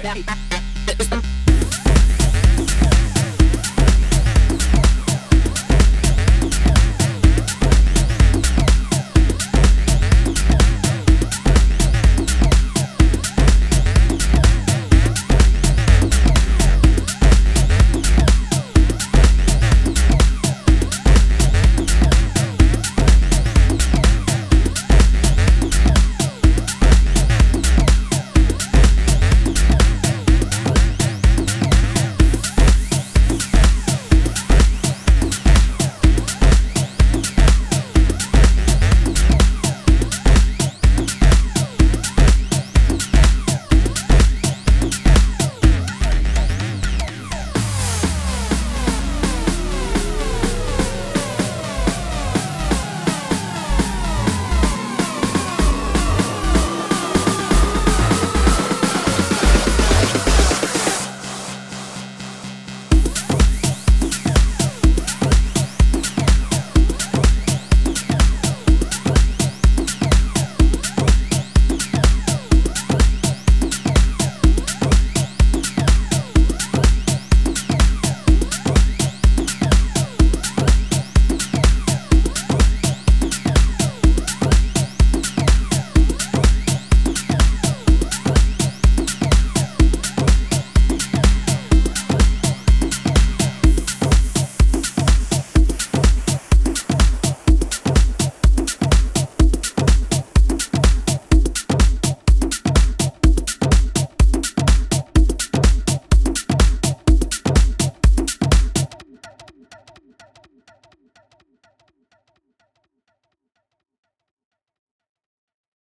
break.